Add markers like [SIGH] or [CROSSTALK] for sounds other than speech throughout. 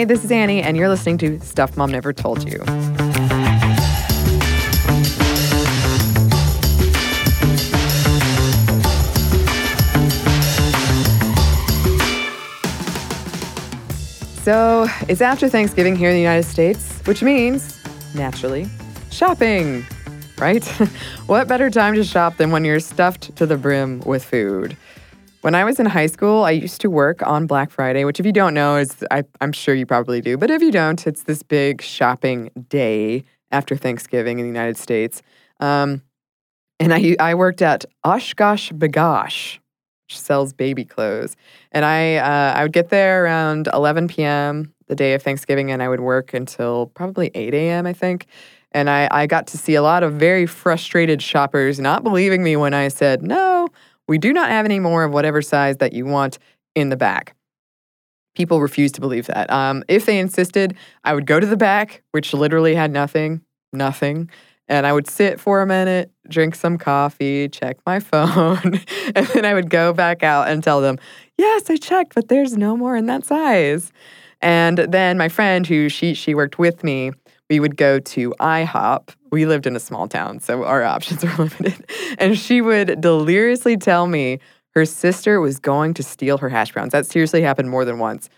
Hey, this is Annie, and you're listening to Stuff Mom Never Told You. So, it's after Thanksgiving here in the United States, which means, naturally, shopping, right? [LAUGHS] what better time to shop than when you're stuffed to the brim with food? When I was in high school, I used to work on Black Friday, which, if you don't know, is I, am sure you probably do. But if you don't, it's this big shopping day after Thanksgiving in the United States. Um, and I, I worked at OshKosh B'gosh, which sells baby clothes. And I, uh, I would get there around 11 p.m. the day of Thanksgiving, and I would work until probably 8 a.m., I think. And I, I got to see a lot of very frustrated shoppers not believing me when I said, no, we do not have any more of whatever size that you want in the back. People refused to believe that. Um, if they insisted, I would go to the back, which literally had nothing, nothing. And I would sit for a minute, drink some coffee, check my [LAUGHS] phone, and then I would go back out and tell them, yes, I checked, but there's no more in that size. And then my friend who she she worked with me, we would go to IHOP we lived in a small town, so our [LAUGHS] options were limited. And she would deliriously tell me her sister was going to steal her hash browns. That seriously happened more than once.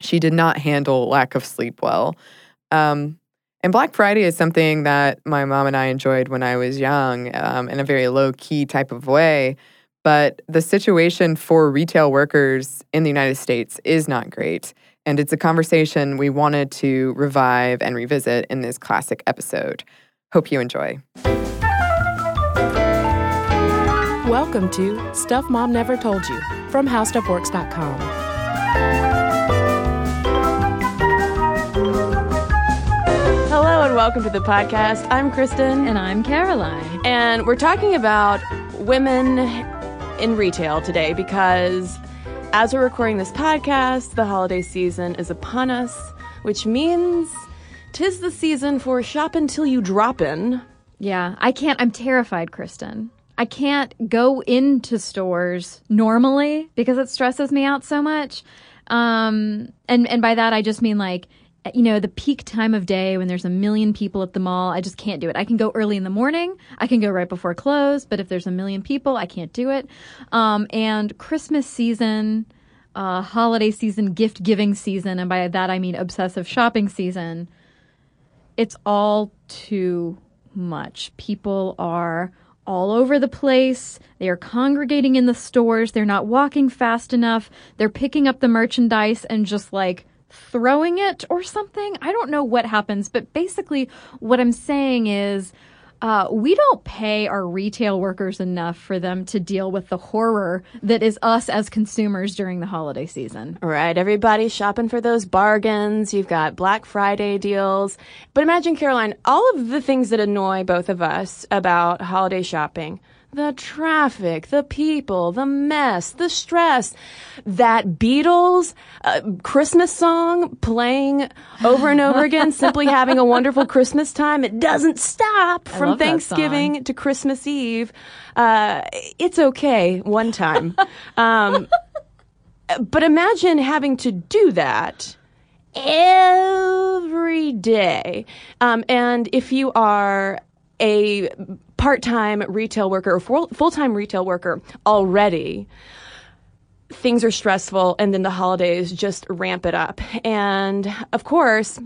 She did not handle lack of sleep well. Um, and Black Friday is something that my mom and I enjoyed when I was young um, in a very low key type of way. But the situation for retail workers in the United States is not great. And it's a conversation we wanted to revive and revisit in this classic episode. Hope you enjoy. Welcome to Stuff Mom Never Told You from HowStuffWorks.com. Hello and welcome to the podcast. I'm Cristen. And I'm Caroline. And we're talking about women in retail today because as we're recording this podcast, the holiday season is upon us, which means Tis the season for shop until you drop in. Yeah, I can't. I'm terrified, Cristen. I can't go into stores normally because it stresses me out so much. Um, and and by that I just mean like you know the peak time of day when there's a million people at the mall. I just can't do it. I can go early in the morning. I can go right before close. But if there's a million people, I can't do it. Um, and Christmas season. Uh, holiday season, gift giving season, and by that I mean obsessive shopping season it's all too much. People are all over the place. They are congregating in the stores. They're not walking fast enough. They're picking up the merchandise and just like throwing it or something. I don't know what happens, but basically what I'm saying is uh, we don't pay our retail workers enough for them to deal with the horror that is us as consumers during the holiday season. Right. Everybody's shopping for those bargains. You've got Black Friday deals. But imagine, Caroline, all of the things that annoy both of us about holiday shopping the traffic, the people, the mess, the stress. That Beatles uh, Christmas song playing over and over again, [LAUGHS] simply having a wonderful Christmas time. It doesn't stop from Thanksgiving to Christmas Eve. Uh, it's okay one time. [LAUGHS] um, but imagine having to do that every day. Um, and if you are a part-time retail worker or full-time retail worker already things are stressful and then the holidays just ramp it up. And of course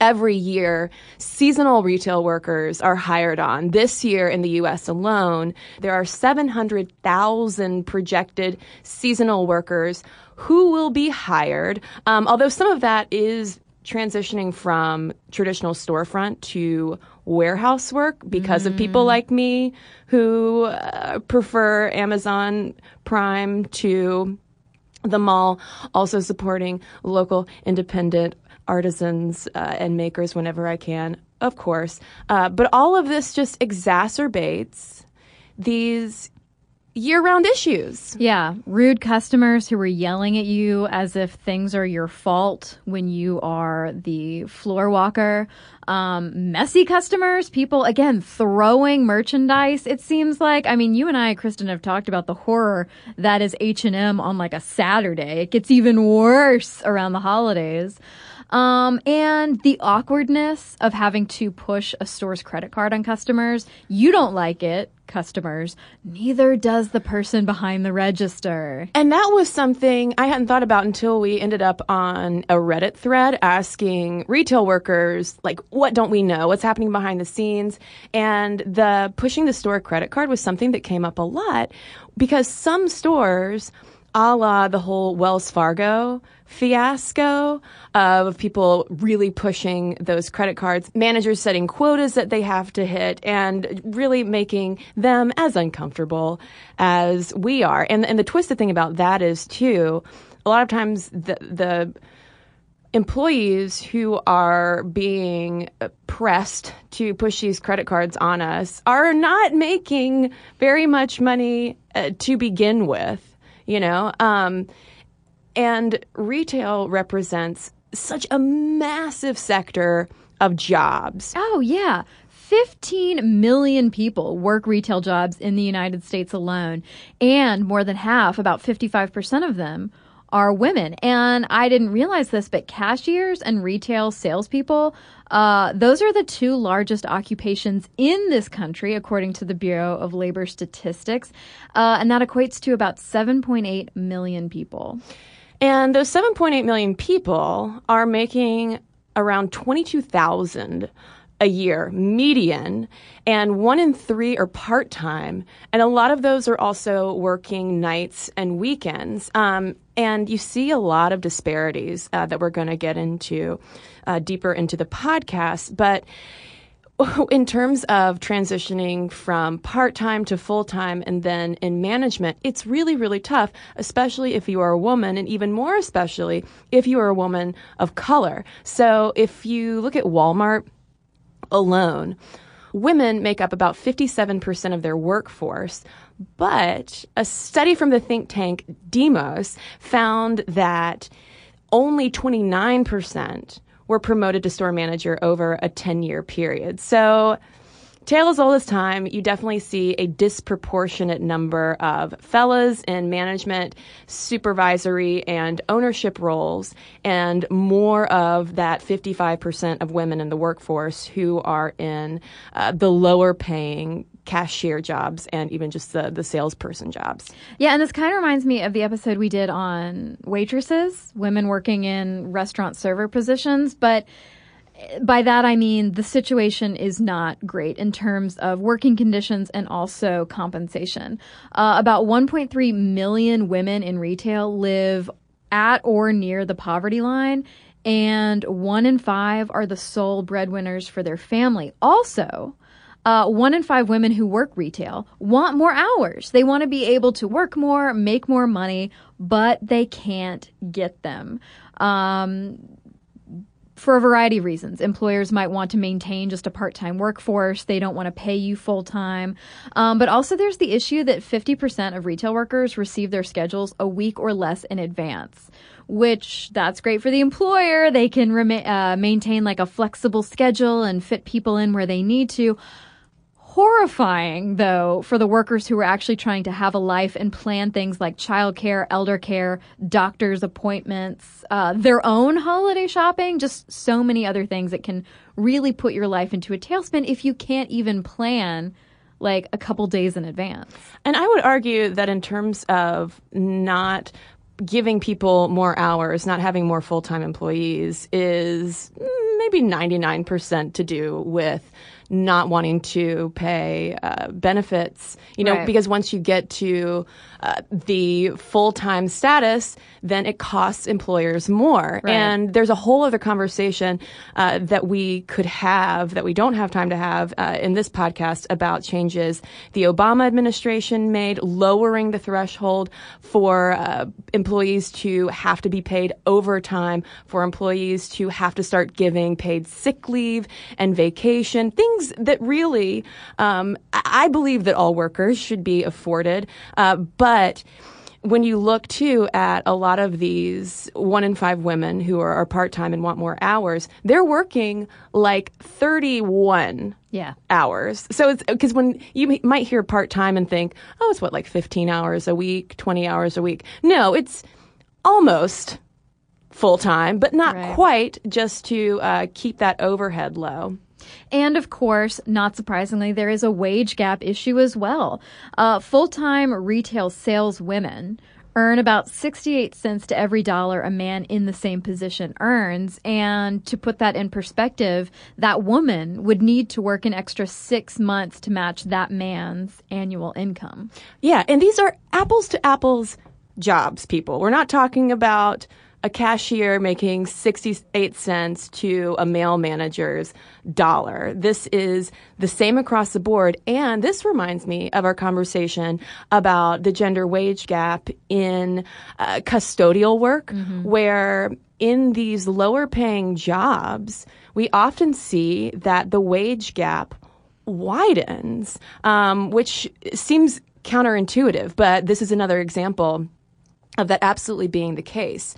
every year seasonal retail workers are hired on. This year in the US alone there are 700,000 projected seasonal workers who will be hired um, although some of that is transitioning from traditional storefront to warehouse work because mm. of people mm. like me who uh, prefer Amazon Prime to the mall, also supporting local independent artisans uh, and makers whenever I can, of course. Uh, but all of this just exacerbates these year round issues. Yeah, rude customers who are yelling at you as if things are your fault when you are the floor walker. Um, messy customers, people again throwing merchandise. It seems like I mean, you and I, Cristen, have talked about the horror that is H and M on like a Saturday. It gets even worse around the holidays. Um, and the awkwardness of having to push a store's credit card on customers. You don't like it, customers. Neither does the person behind the register. And that was something I hadn't thought about until we ended up on a Reddit thread asking retail workers, like, what don't we know? What's happening behind the scenes? And the pushing the store credit card was something that came up a lot because some stores, a la the whole Wells Fargo fiasco of people really pushing those credit cards, managers setting quotas that they have to hit, and really making them as uncomfortable as we are. And and the twisted thing about that is too, a lot of times the the employees who are being pressed to push these credit cards on us are not making very much money uh, to begin with you know um, and retail represents such a massive sector of jobs. Oh, yeah. 15 million people work retail jobs in the United States alone, and more than half, about 55% of them, are women. And I didn't realize this, but cashiers and retail salespeople, uh, those are the two largest occupations in this country, according to the Bureau of Labor Statistics. Uh, and that equates to about 7.8 million people. And those 7.8 million people are making around 22,000 a year median and one in three are part-time. And a lot of those are also working nights and weekends. Um, and you see a lot of disparities uh, that we're going to get into uh, deeper into the podcast. But [LAUGHS] in terms of transitioning from part time to full time and then in management, it's really, really tough, especially if you are a woman, and even more especially if you are a woman of color. So if you look at Walmart alone, women make up about 57% of their workforce. But a study from the think tank Demos found that only 29% were promoted to store manager over a 10 year period. So, tale as old as time, you definitely see a disproportionate number of fellas in management, supervisory, and ownership roles, and more of that 55% of women in the workforce who are in uh, the lower paying cashier jobs and even just the, the salesperson jobs. Yeah, and this kind of reminds me of the episode we did on waitresses, women working in restaurant server positions, but by that I mean the situation is not great in terms of working conditions and also compensation. Uh, about 1.3 million women in retail live at or near the poverty line, and one in five are the sole breadwinners for their family. Also, uh, one in five women who work retail want more hours. They want to be able to work more, make more money, but they can't get them. Um, for a variety of reasons. Employers might want to maintain just a part time workforce. They don't want to pay you full time. Um, but also, there's the issue that 50% of retail workers receive their schedules a week or less in advance, which that's great for the employer. They can rem- uh, maintain like a flexible schedule and fit people in where they need to horrifying, though, for the workers who are actually trying to have a life and plan things like childcare, elder care, doctor's appointments, uh, their own holiday shopping, just so many other things that can really put your life into a tailspin if you can't even plan like a couple days in advance. And I would argue that in terms of not giving people more hours, not having more full time employees, is maybe 99% to do with not wanting to pay uh, benefits, you know, Right. because once you get to uh, the full time status, then it costs employers more. Right. And there's a whole other conversation uh, that we could have that we don't have time to have uh, in this podcast about changes the Obama administration made, lowering the threshold for uh, employees to have to be paid overtime, for employees to have to start giving paid sick leave and vacation, things that really, um, I believe that all workers should be afforded, uh, but when you look too at a lot of these one in five women who are, are part time and want more hours, they're working like 31 Yeah. hours. So it's because when you m- might hear part time and think, oh, it's what, like 15 hours a week, 20 hours a week. No, it's almost full time, but not Right. quite just to uh, keep that overhead low. And of course, not surprisingly, there is a wage gap issue as well. Uh, Full time retail saleswomen earn about 68 cents to every dollar a man in the same position earns. And to put that in perspective, that woman would need to work an extra six months to match that man's annual income. Yeah, and these are apples to apples jobs, people. We're not talking about a cashier making 68 cents to a male manager's dollar. This is the same across the board. And this reminds me of our conversation about the gender wage gap in uh, custodial work, where in these lower paying jobs, we often see that the wage gap widens, um, which seems counterintuitive, but this is another example of that absolutely being the case.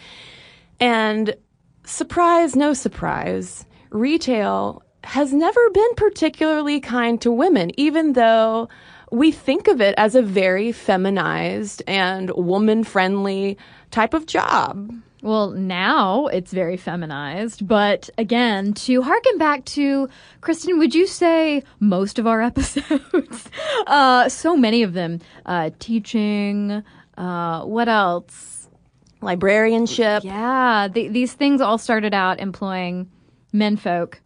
And surprise, no surprise, retail has never been particularly kind to women, even though we think of it as a very feminized and woman friendly type of job. Well, now it's very feminized, but again, to harken back to Cristen, would you say most of our [LAUGHS] episodes, uh, so many of them, uh, teaching, uh, what else? Librarianship. Yeah, th- these things all started out employing menfolk,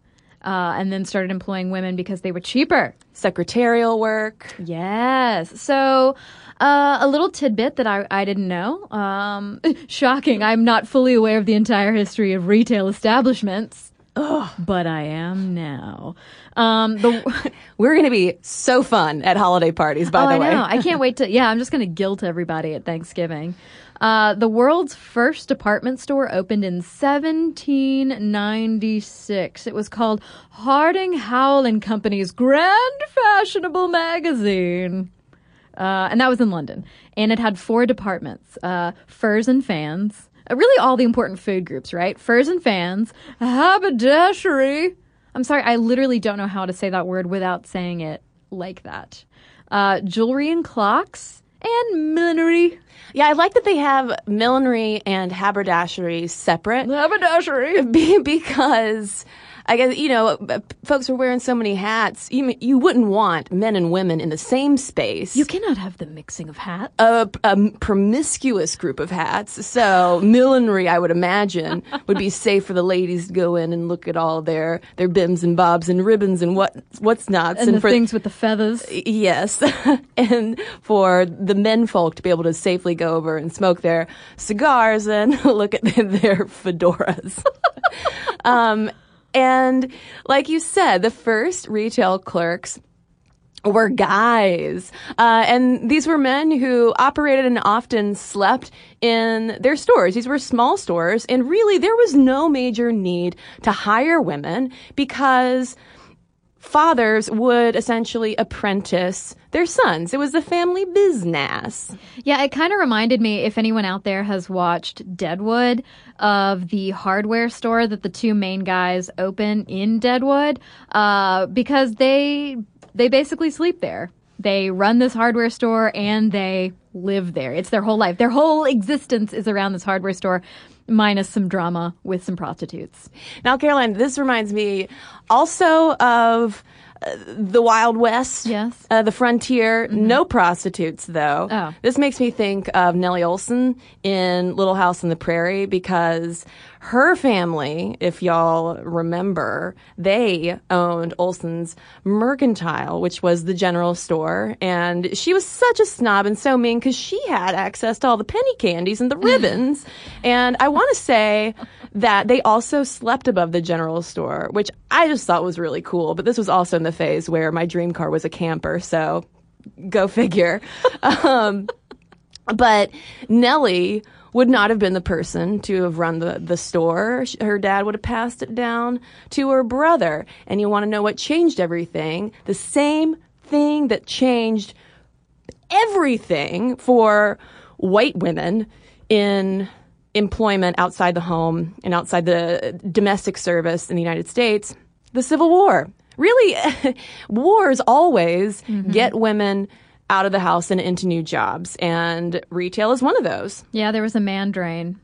uh, and then started employing women because they were cheaper. secretarial work. Yes. So, uh, a little tidbit that I, I didn't know. Um, [LAUGHS] shocking. I'm not fully aware of the entire history of retail establishments. But I am now. Um, the, [LAUGHS] We're going to be so fun at holiday parties, by oh, the I way. know. I can't [LAUGHS] wait to. Yeah, I'm just going to guilt everybody at Thanksgiving. Uh, the world's first department store opened in 1796. It was called Harding Howell and Company's Grand Fashionable Magazine. Uh, and that was in London. And it had four departments uh, furs and fans. Uh, really, all the important food groups, right? Furs and fans, haberdashery. I'm sorry, I literally don't know how to say that word without saying it like that. Uh, jewelry and clocks, and millinery. Yeah, I like that they have millinery and haberdashery separate Haberdashery. [LAUGHS] be- because I guess you know uh, folks are wearing so many hats. You you wouldn't want men and women in the same space. You cannot have the mixing of hats. a, a promiscuous group of hats. So millinery, I would imagine, [LAUGHS] would be safe for the ladies to go in and look at all their their bims and bobs and ribbons and what what's nots and the for things with the feathers. Yes. [LAUGHS] and for the men folk to be able to safely go over and smoke their cigars and [LAUGHS] look at their fedoras. um, and like you said, the first retail clerks were guys. Uh, and these were men who operated and often slept in their stores. These were small stores. And really, there was no major need to hire women because fathers would essentially apprentice their sons. It was a family business. Yeah, it kind of reminded me, if anyone out there has watched Deadwood, of the hardware store that the two main guys open in Deadwood, uh, because they they basically sleep there. They run this hardware store and they live there. It's their whole life. Their whole existence is around this hardware store, minus some drama with some prostitutes. Now, Caroline, this reminds me also of uh, the Wild West. Yes. Uh, the frontier. No prostitutes, though. Oh. This makes me think of Nellie Oleson in Little House on the Prairie because her family, if y'all remember, they owned Oleson's Mercantile, which was the general store. And she was such a snob and so mean because she had access to all the penny candies and the [LAUGHS] ribbons. and I want to say that they also slept above the general store, which I just thought was really cool. But this was also in the phase where my dream car was a camper. So go figure. [LAUGHS] um, but Nellie would not have been the person to have run the, the store. Her dad would have passed it down to her brother. And you want to know what changed everything? The same thing that changed everything for white women in employment outside the home and outside the domestic service in the United States, the Civil War. Really, [LAUGHS] wars always mm-hmm. get women out of the house and into new jobs, and retail is one of those. Yeah, there was a man drain.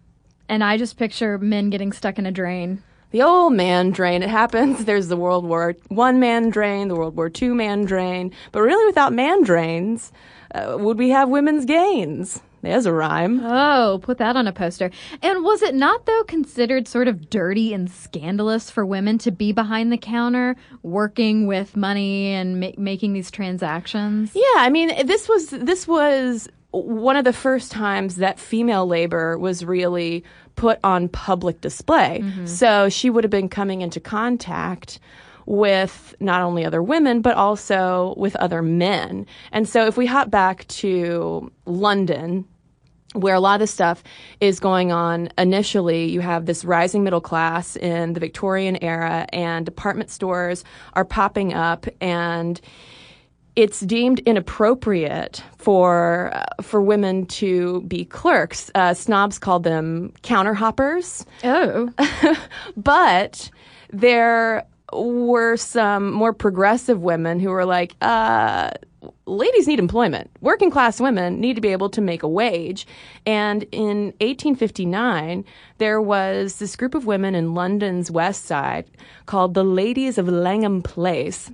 And I just picture men getting stuck in a drain. The old man drain. It happens. [LAUGHS] There's the World War One man drain, the World War Two man drain. But really, without man drains, uh, would we have women's gains? There's a rhyme. Oh, put that on a poster. And was it not, though, considered sort of dirty and scandalous for women to be behind the counter working with money and ma- making these transactions? Yeah, I mean, this was this was one of the first times that female labor was really put on public display. Mm-hmm. So she would have been coming into contact with not only other women but also with other men. And so if we hop back to London where a lot of this stuff is going on initially you have this rising middle class in the Victorian era and department stores are popping up and it's deemed inappropriate for uh, for women to be clerks. Uh, snobs called them counter hoppers, Oh. [LAUGHS] but there were some more progressive women who were like, uh, ladies need employment. Working class women need to be able to make a wage. And in 1859, there was this group of women in London's West Side called the Ladies of Langham Place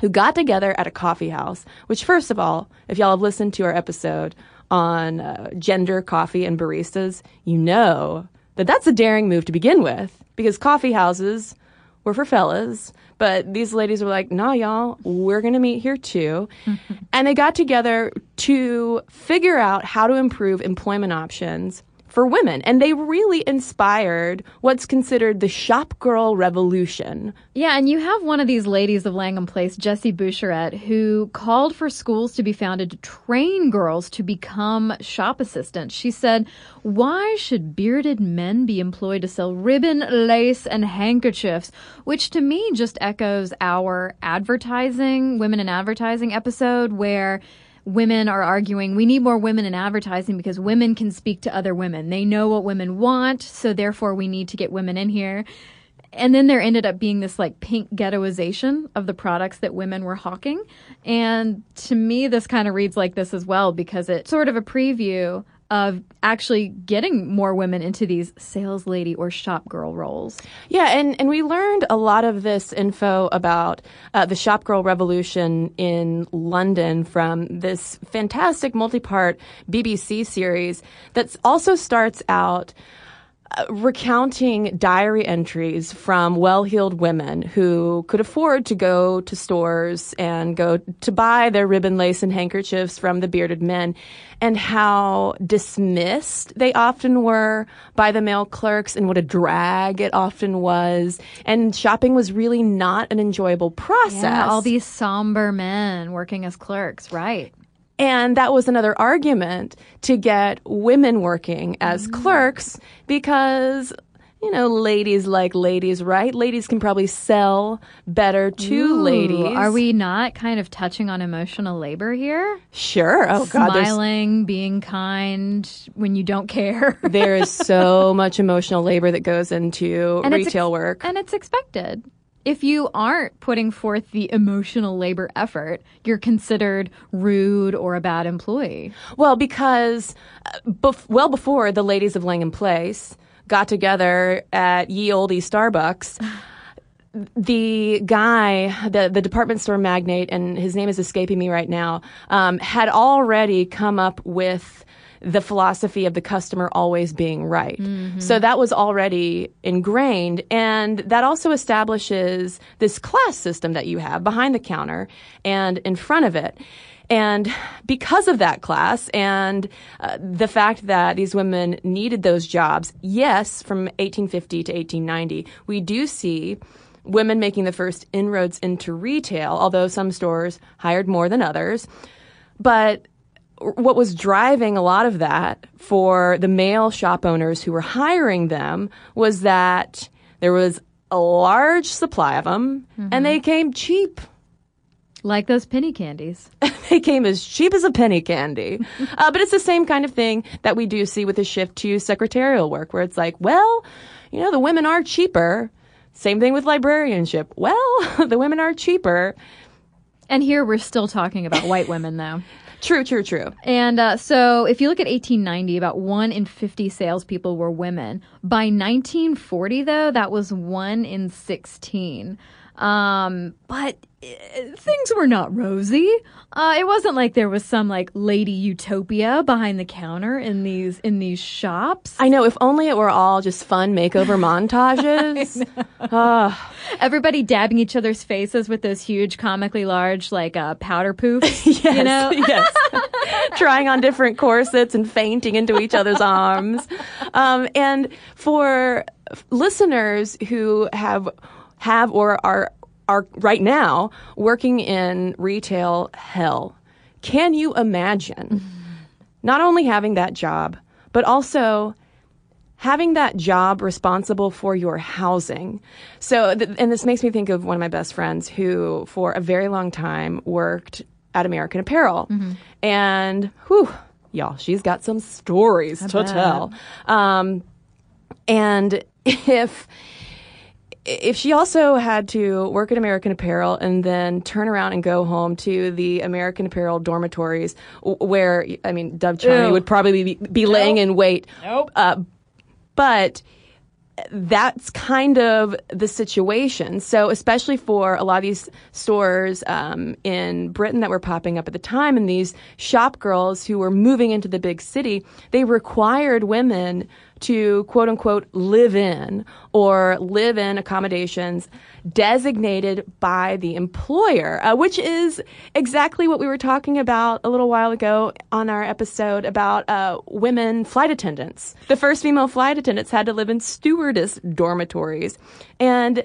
who got together at a coffee house, which, first of all, if y'all have listened to our episode on uh, gender, coffee, and baristas, you know that that's a daring move to begin with because coffee houses were for fellas. But these ladies were like, nah, y'all, we're going to meet here too. [LAUGHS] and they got together to figure out how to improve employment options for women. And they really inspired what's considered the shop girl revolution, Yeah, and you have one of these ladies of Langham Place, Jessie Boucherett, who called for schools to be founded to train girls to become shop assistants. She said, Why should bearded men be employed to sell ribbon, lace, and handkerchiefs? Which to me just echoes our advertising, women in advertising episode where women are arguing we need more women in advertising because women can speak to other women. They know what women want, so therefore we need to get women in here. And then there ended up being this like pink ghettoization of the products that women were hawking. And to me, this kind of reads like this as well because it's sort of a preview of actually getting more women into these sales lady or shop girl roles. Yeah, and, and we learned a lot of this info about uh, the shop girl revolution in London from this fantastic multi part BBC series that also starts out recounting diary entries from well-heeled women who could afford to go to stores and go to buy their ribbon lace and handkerchiefs from the bearded men and how dismissed they often were by the male clerks and what a drag it often was and shopping was really not an enjoyable process Yeah, all these somber men working as clerks, right? And that was another argument to get women working as Mm. clerks because, you know, ladies like ladies, right? Ladies can probably sell better to Ooh, ladies. Are we not kind of touching on emotional labor here? Sure. Oh, God. There's, Smiling, being kind when you don't care. [LAUGHS] there is so much emotional labor that goes into And retail ex- work. And it's expected. If you aren't putting forth the emotional labor effort, you're considered rude or a bad employee. Well, because uh, bef- well before the ladies of Langham Place got together at ye olde Starbucks, [SIGHS] the guy, the the department store magnate, and his name is escaping me right now, um, had already come up with the philosophy of the customer always being right. So that was already ingrained, and that also establishes this class system that you have behind the counter and in front of it. And because of that class and uh, the fact that these women needed those jobs, yes, from 1850 to 1890, we do see women making the first inroads into retail, although some stores hired more than others. But what was driving a lot of that for the male shop owners who were hiring them was that there was a large supply of them and they came cheap. Like those penny candies. [LAUGHS] they came as cheap as a penny candy. uh, but it's the same kind of thing that we do see with the shift to secretarial work, where it's like, well, you know, the women are cheaper. Same thing with librarianship. Well, [LAUGHS] the women are cheaper. And here we're still talking about white women, though. [LAUGHS] True, true, true. And uh, so, if you look at 1890, about one in 50 salespeople were women. By 1940, though, that was one in 16. Um, but uh, things were not rosy. Uh, it wasn't like there was some like lady utopia behind the counter in these in these shops. I know. If only it were all just fun makeover [LAUGHS] montages. [SIGHS] Everybody dabbing each other's faces with those huge, comically large like uh, powder poofs. [LAUGHS] yes, you know, [LAUGHS] yes. Trying on different corsets and fainting into each other's arms. Um, and for listeners who have have or are are right now working in retail hell, can you imagine not only having that job, but also having that job responsible for your housing. So, th- and this makes me think of one of my best friends who, for a very long time, worked at American Apparel. And, whew, y'all, she's got some stories to tell. Um, and [LAUGHS] if if she also had to work at American Apparel and then turn around and go home to the American Apparel dormitories, where I mean, Dov Charney Ew. would probably be, be laying in wait. Nope. Uh, but that's kind of the situation. So, especially for a lot of these stores um, in Britain that were popping up at the time, and these shop girls who were moving into the big city, they required women to quote unquote live in or live in accommodations designated by the employer, uh, which is exactly what we were talking about a little while ago on our episode about uh, women flight attendants. The first female flight attendants had to live in stewardess dormitories. And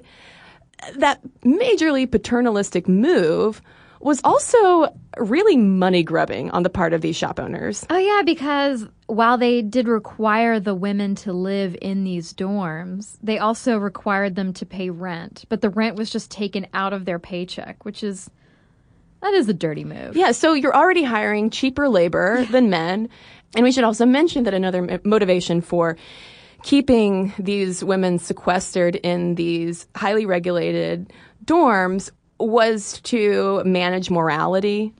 that majorly paternalistic move was also really money grubbing on the part of these shop owners. Oh yeah, because while they did require the women to live in these dorms, they also required them to pay rent. But the rent was just taken out of their paycheck, which is that is a dirty move. Yeah, so you're already hiring cheaper labor than men. And we should also mention that another m- motivation for keeping these women sequestered in these highly regulated dorms was to manage morality.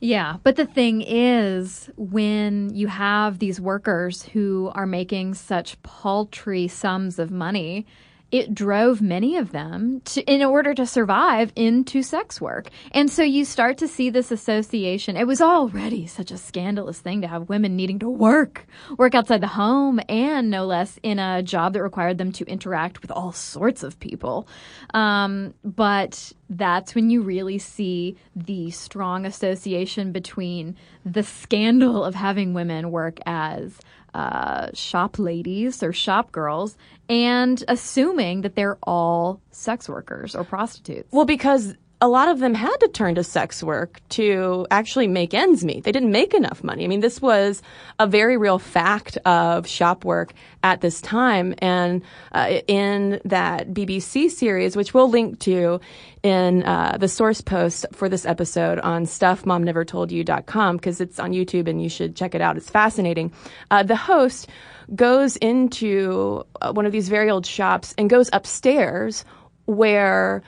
Yeah, but the thing is, when you have these workers who are making such paltry sums of money, it drove many of them to, in order to survive into sex work. And so you start to see this association. It was already such a scandalous thing to have women needing to work, work outside the home, and no less in a job that required them to interact with all sorts of people. Um, but that's when you really see the strong association between the scandal of having women work as uh, shop ladies or shop girls and assuming that they're all sex workers or prostitutes. Well, because a lot of them had to turn to sex work to actually make ends meet. They didn't make enough money. I mean, this was a very real fact of shop work at this time. And uh, in that BBC series, which we'll link to in uh, the source post for this episode on stuffmomnevertoldyou.com, because it's on YouTube and you should check it out. It's fascinating. Uh, the host goes into uh, one of these very old shops and goes upstairs where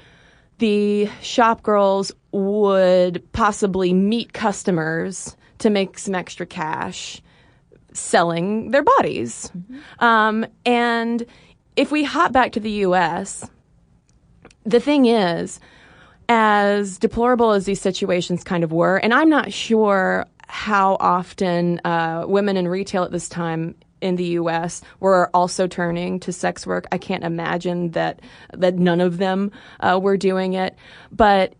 the shop girls would possibly meet customers to make some extra cash selling their bodies. Um, and if we hop back to the US, the thing is, as deplorable as these situations kind of were, and I'm not sure how often uh, women in retail at this time in the U.S. were also turning to sex work. I can't imagine that that none of them uh, were doing it, but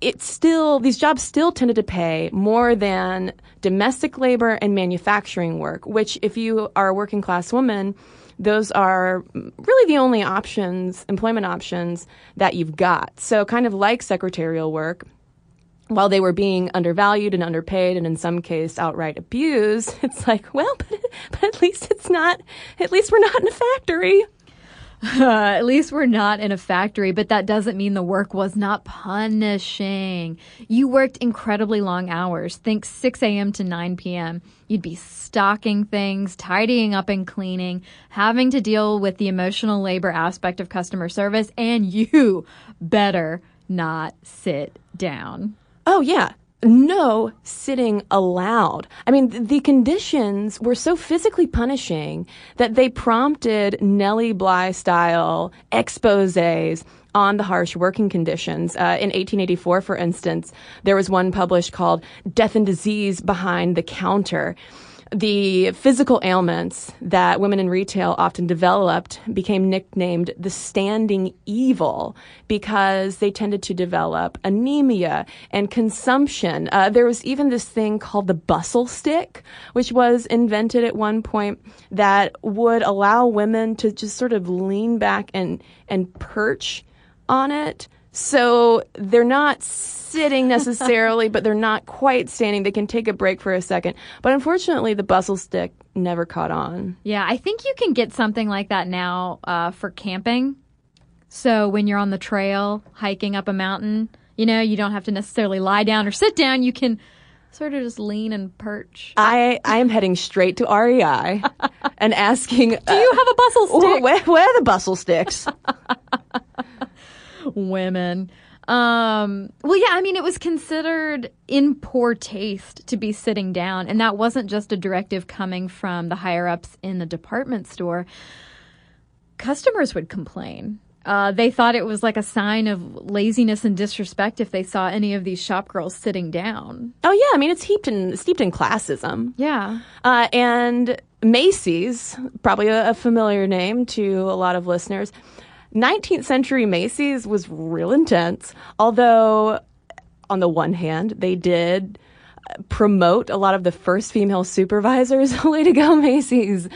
it's still these jobs still tended to pay more than domestic labor and manufacturing work. Which, if you are a working class woman, those are really the only options, employment options that you've got. So, kind of like secretarial work, while they were being undervalued and underpaid and in some case outright abused, [LAUGHS] it's like, well, but, but at least it's not, at least we're not in a factory. Uh, [LAUGHS] at least we're not in a factory, but that doesn't mean the work was not punishing. You worked incredibly long hours. Think 6 a.m. to 9 p.m. You'd be stocking things, tidying up and cleaning, having to deal with the emotional labor aspect of customer service, and [LAUGHS] you better not sit down. Oh, yeah. No sitting allowed. I mean, the conditions were so physically punishing that they prompted Nellie Bly style exposes on the harsh working conditions. Uh, in 1884, for instance, there was one published called Death and Disease Behind the Counter the physical ailments that women in retail often developed became nicknamed the standing evil because they tended to develop anemia and consumption. Uh, there was even this thing called the bustle stick, which was invented at one point that would allow women to just sort of lean back and, and perch on it. So they're not sitting necessarily, but they're not quite standing. They can take a break for a second. But unfortunately, the bustle stick never caught on. Yeah, I think you can get something like that now uh, for camping. So when you're on the trail hiking up a mountain, you know, you don't have to necessarily lie down or sit down. You can sort of just lean and perch. I, I am heading straight to REI [LAUGHS] and asking Do you have a bustle stick? Where, where are the bustle sticks? [LAUGHS] Women. Um, well, yeah, I mean, it was considered in poor taste to be sitting down, and that wasn't just a directive coming from the higher ups in the department store. Customers would complain. Uh, they thought it was like a sign of laziness and disrespect if they saw any of these shop girls sitting down. Oh yeah, I mean it's heaped in steeped in classism. Yeah, uh, and Macy's, probably a, a familiar name to a lot of listeners. 19th century Macy's was real intense, although on the one hand, they did promote a lot of the first female supervisors. [LAUGHS] Way to go, Macy's.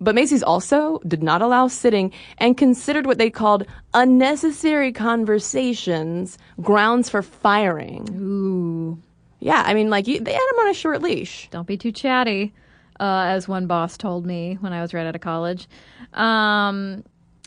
But Macy's also did not allow sitting and considered what they called unnecessary conversations grounds for firing. Ooh. Yeah, I mean, like, you, they had him on a short leash. Don't be too chatty, uh, as one boss told me when I was right out of college. Um,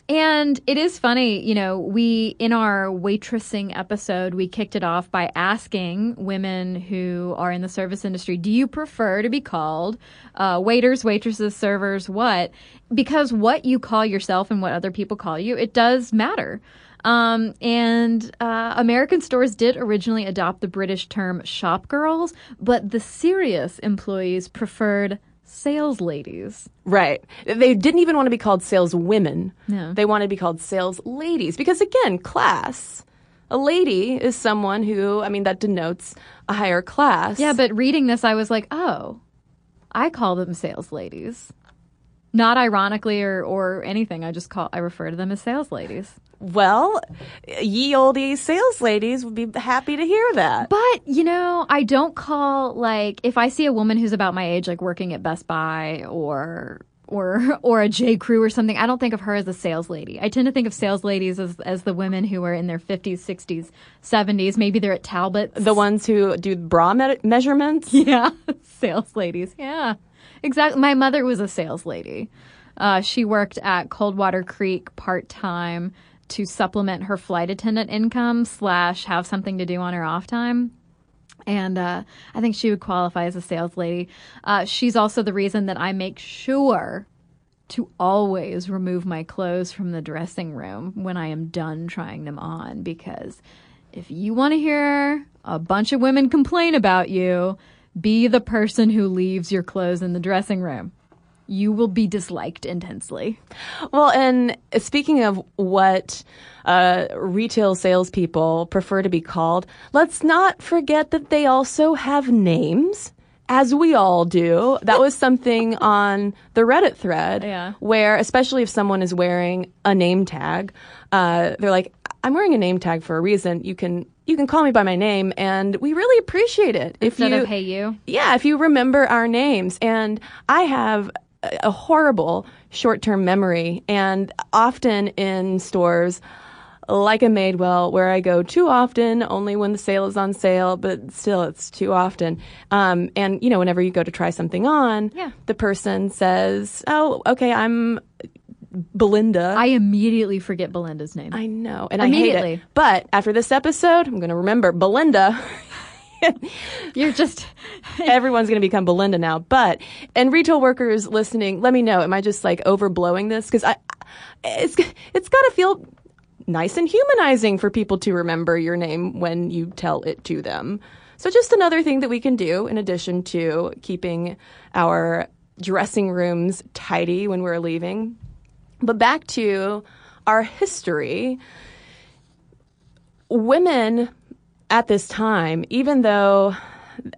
and it is funny, you know, we, in our waitressing episode, we kicked it off by asking women who are in the service industry, do you prefer to be called uh, waiters, waitresses, servers, what? Because what you call yourself and what other people call you, it does matter. Um, and uh, American stores did originally adopt the British term shop girls, but the serious employees preferred sales ladies. Right. They didn't even want to be called sales women. No. They wanted to be called sales ladies because again, class. A lady is someone who, I mean, that denotes a higher class. Yeah, but reading this, I was like, oh, I call them sales ladies. Not ironically or, or anything. I just call I refer to them as sales ladies. Well, ye olde sales ladies would be happy to hear that. But, you know, I don't call like if I see a woman who's about my age like working at Best Buy or or or a J Crew or something, I don't think of her as a sales lady. I tend to think of sales ladies as as the women who are in their 50s, 60s, 70s, maybe they're at Talbot. The ones who do bra me- measurements? [LAUGHS] Yeah, sales ladies. Yeah. Exactly. My mother was a sales lady. Uh, she worked at Coldwater Creek part time to supplement her flight attendant income slash have something to do on her off time. And uh, I think she would qualify as a sales lady. Uh, she's also the reason that I make sure to always remove my clothes from the dressing room when I am done trying them on because if you want to hear a bunch of women complain about you, be the person who leaves your clothes in the dressing room. You will be disliked intensely. Well, and speaking of what uh, retail salespeople prefer to be called, let's not forget that they also have names. As we all do. That was something on the Reddit thread Yeah. where, especially if someone is wearing a name tag, uh, they're like, I'm wearing a name tag for a reason. You can you can call me by my name, and we really appreciate it. If Instead you, of hey you. yeah, if you remember our names. And I have a horrible short term memory, and often in stores, like a Madewell, where I go too often, only when the sale is on sale, but still it's too often. Um, and, you know, whenever you go to try something on, Yeah. the person says, Oh, okay, I'm Belinda. I immediately forget Belinda's name. I know, and I hate it. But after this episode, I'm going to remember Belinda. [LAUGHS] [LAUGHS] You're just Everyone's going to become Belinda now. But and retail workers listening, let me know. Am I just like overblowing this? Because I, it's it's got to feel nice and humanizing for people to remember your name when you tell it to them. So just another thing that we can do in addition to keeping our dressing rooms tidy when we're leaving. But back to our history. Women at this time, even though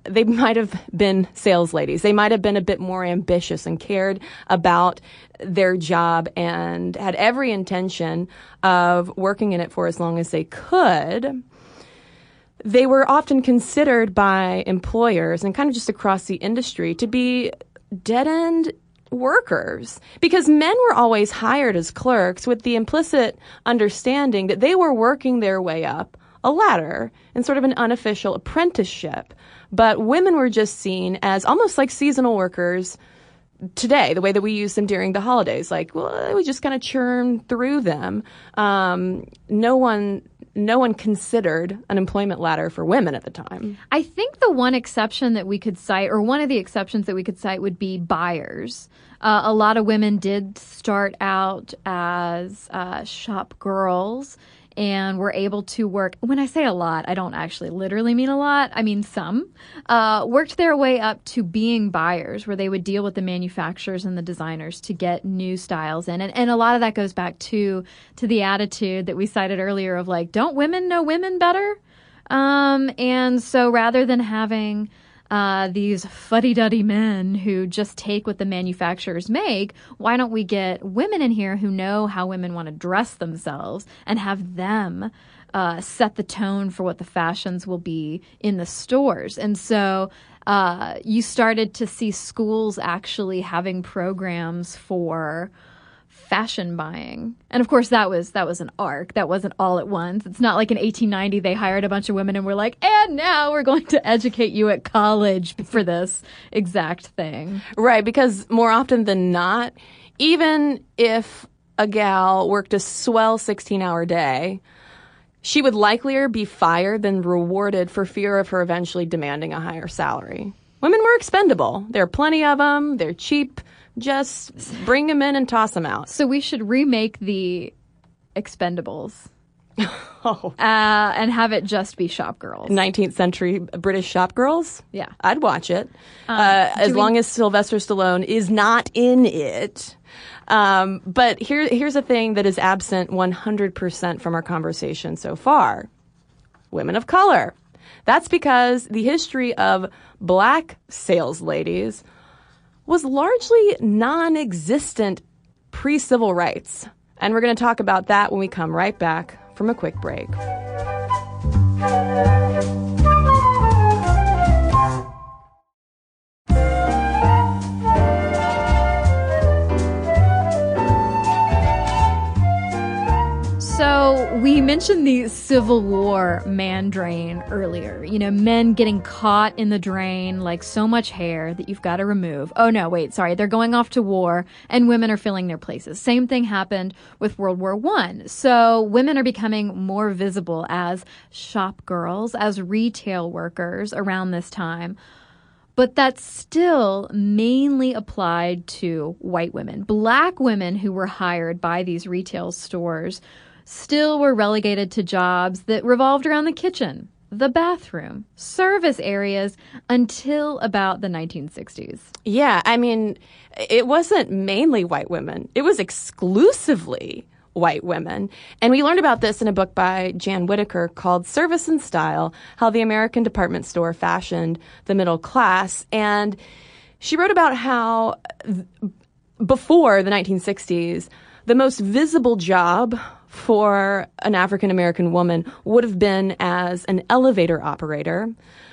they might have been sales ladies, they might have been a bit more ambitious and cared about their job and had every intention of working in it for as long as they could. They were often considered by employers and kind of just across the industry to be dead end workers because men were always hired as clerks with the implicit understanding that they were working their way up a ladder and sort of an unofficial apprenticeship. But women were just seen as almost like seasonal workers today, the way that we use them during the holidays. Like, well, we just kind of churn through them. Um, no one, no one considered an employment ladder for women at the time. I think the one exception that we could cite, or one of the exceptions that we could cite, would be buyers. Uh, a lot of women did start out as uh, shop girls and were able to work. When I say a lot, I don't actually literally mean a lot. I mean some. Uh, worked their way up to being buyers, where they would deal with the manufacturers and the designers to get new styles in. And, and a lot of that goes back to to the attitude that we cited earlier of like, don't women know women better? Um, and so rather than having uh, these fuddy duddy men who just take what the manufacturers make, why don't we get women in here who know how women want to dress themselves and have them uh, set the tone for what the fashions will be in the stores? And so uh, you started to see schools actually having programs for fashion buying. And of course that was that was an arc. That wasn't all at once. It's not like in 1890 they hired a bunch of women and were like, "And now we're going to educate you at college for this exact thing." Right, because more often than not, even if a gal worked a swell 16 hour day, she would likelier be fired than rewarded for fear of her eventually demanding a higher salary. Women were expendable. There are plenty of them. They're cheap. Just bring them in and toss them out. So we should remake the Expendables. [LAUGHS] Oh. Uh, and have it just be shop girls. 19th century British shop girls? Yeah. I'd watch it. uh, as long as Sylvester Stallone is not in it. Um, but here, here's a thing that is absent 100% from our conversation so far women of color. That's because the history of black sales ladies was largely non existent pre civil rights. And we're going to talk about that when we come right back from a quick break. So we mentioned the Civil War man drain earlier. You know, men getting caught in the drain like so much hair that you've got to remove. Oh no, wait, sorry, they're going off to war, and women are filling their places. Same thing happened with World War One. So women are becoming more visible as shop girls, as retail workers around this time but that's still mainly applied to white women. Black women who were hired by these retail stores still were relegated to jobs that revolved around the kitchen, the bathroom, service areas until about the 1960s. Yeah, I mean, it wasn't mainly white women. It was exclusively white women. And we learned about this in a book by Jan Whitaker called Service and Style How the American Department Store Fashioned the Middle Class. And she wrote about how th- before the 1960s, the most visible job for an African American woman would have been as an elevator operator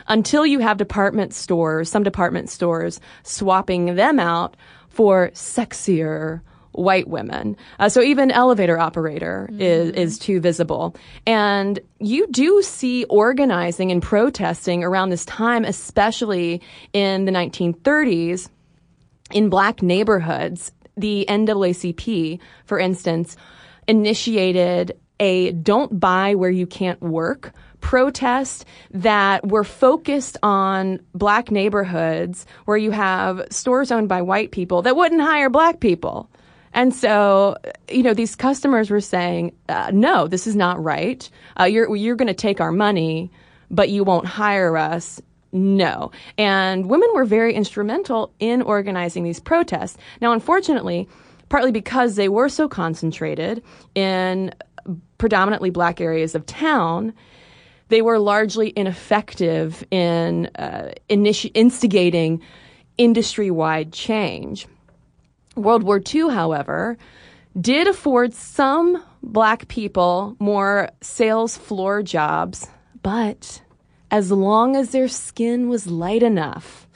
until you have department stores, some department stores swapping them out for sexier white women. Uh, so even elevator operator is, is too visible. And you do see organizing and protesting around this time, especially in the 1930s in black neighborhoods. The NAACP, for instance, initiated a don't buy where you can't work protest that were focused on black neighborhoods where you have stores owned by white people that wouldn't hire black people. And so, you know, these customers were saying, uh, no, this is not right. Uh, you're, you're going to take our money, but you won't hire us. No. And women were very instrumental in organizing these protests. Now, unfortunately, partly because they were so concentrated in predominantly black areas of town, they were largely ineffective in uh, initi- instigating industry wide change. World War II, however, did afford some black people more sales floor jobs, but as long as their skin was light enough.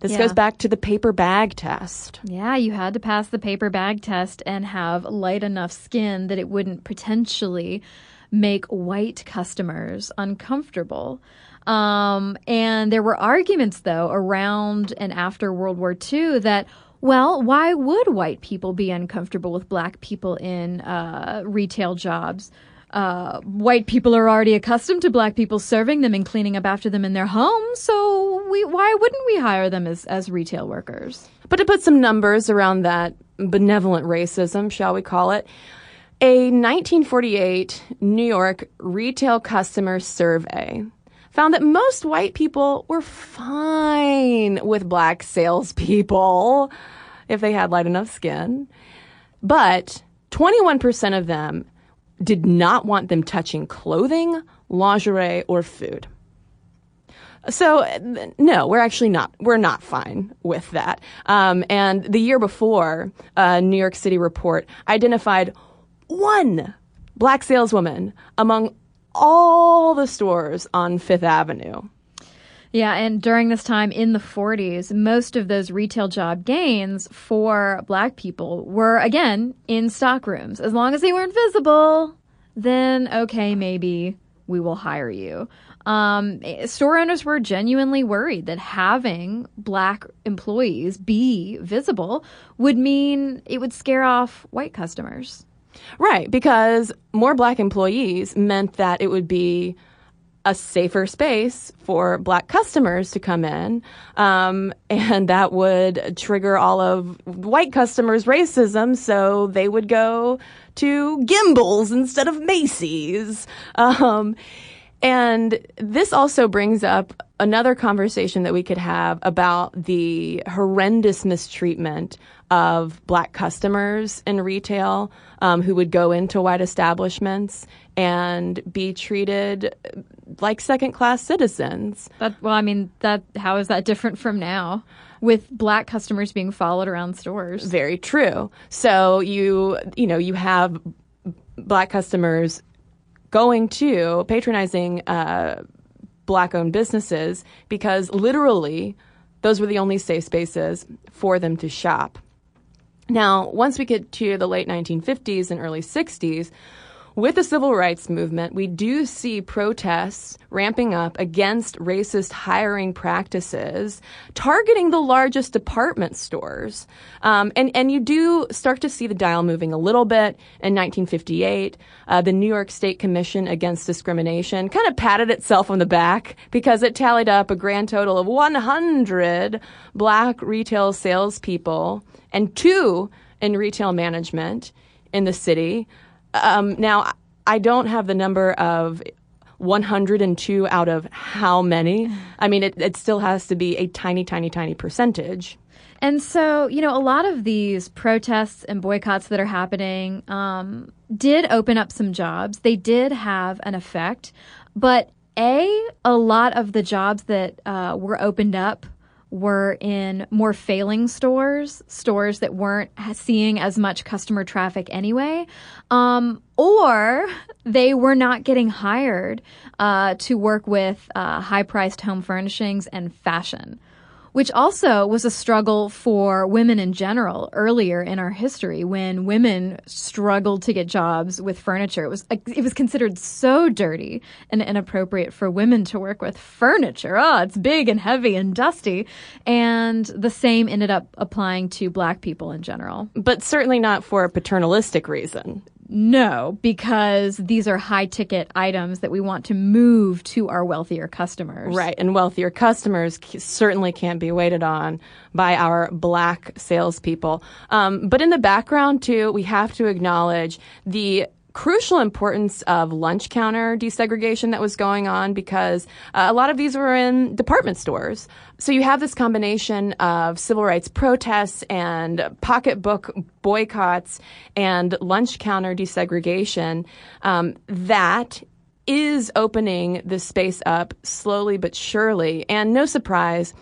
This Yeah. goes back to the paper bag test. Yeah, you had to pass the paper bag test and have light enough skin that it wouldn't potentially make white customers uncomfortable. Um, and there were arguments, though, around and after World War II that, well, why would white people be uncomfortable with black people in uh, retail jobs? Uh, white people are already accustomed to black people serving them and cleaning up after them in their homes, so we why wouldn't we hire them as, as retail workers? But to put some numbers around that benevolent racism, shall we call it, a 1948 New York retail customer survey found that most white people were fine with black salespeople if they had light enough skin. But 21% of them did not want them touching clothing, lingerie, or food. So no, we're actually not. We're not fine with that. Um, and the year before, a New York City report identified one black saleswoman among all the stores on Fifth Avenue. Yeah, and during this time in the 40s, most of those retail job gains for black people were, again, in stock rooms. As long as they weren't visible, then okay, maybe we will hire you. Um, store owners were genuinely worried that having black employees be visible would mean it would scare off white customers. Right, because more black employees meant that it would be a safer space for black customers to come in, um, and that would trigger all of white customers' racism. So they would go to Gimbels instead of Macy's. Um, and this also brings up another conversation that we could have about the horrendous mistreatment of black customers in retail um, who would go into white establishments and be treated like second class citizens. That well, I mean, that how is that different from now? With black customers being followed around stores. Very true. So you you know you have black customers going to patronizing uh, black owned businesses because literally those were the only safe spaces for them to shop. Now, once we get to the late 1950s and early 60s, with the civil rights movement, we do see protests ramping up against racist hiring practices, targeting the largest department stores. Um, and, and you do start to see the dial moving a little bit. In 1958, uh, the New York State Commission Against Discrimination kind of patted itself on the back because it tallied up a grand total of 100 black retail salespeople and two in retail management in the city. Um, now, I don't have the number of 102 out of how many. I mean, it, it still has to be a tiny, tiny, tiny percentage. And so, you know, a lot of these protests and boycotts that are happening um, did open up some jobs. They did have an effect. But A, a lot of the jobs that uh, were opened up were in more failing stores, stores that weren't seeing as much customer traffic anyway, um, or they were not getting hired uh, to work with uh, high priced home furnishings and fashion which also was a struggle for women in general earlier in our history when women struggled to get jobs with furniture. It was it was considered so dirty and inappropriate for women to work with furniture. Oh, it's big and heavy and dusty. And the same ended up applying to black people in general. But certainly not for a paternalistic reason. No, because these are high ticket items that we want to move to our wealthier customers. Right, and wealthier customers c- certainly can't be waited on by our black salespeople. Um, but in the background, too, we have to acknowledge the crucial importance of lunch counter desegregation that was going on because uh, a lot of these were in department stores. So you have this combination of civil rights protests and pocketbook boycotts and lunch counter desegregation um, that is opening this space up slowly but surely. And no surprise,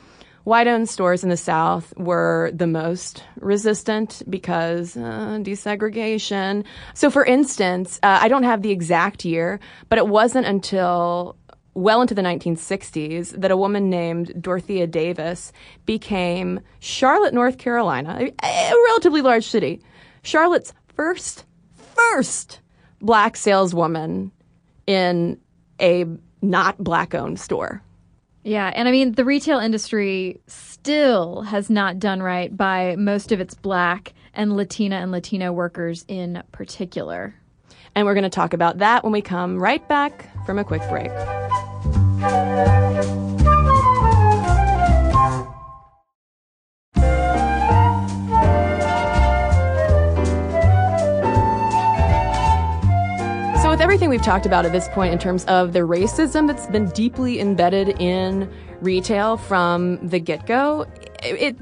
White owned stores in the South were the most resistant because uh, desegregation. So, for instance, uh, I don't have the exact year, but it wasn't until well into the 1960s that a woman named Dorothea Davis became Charlotte, North Carolina, a, relatively large city, Charlotte's first, first black saleswoman in a not black owned store. Yeah, and I mean, the retail industry still has not done right by most of its black and Latina and Latino workers in particular. And we're going to talk about that when we come right back from a quick break. Everything we've talked about at this point in terms of the racism that's been deeply embedded in retail from the get go, it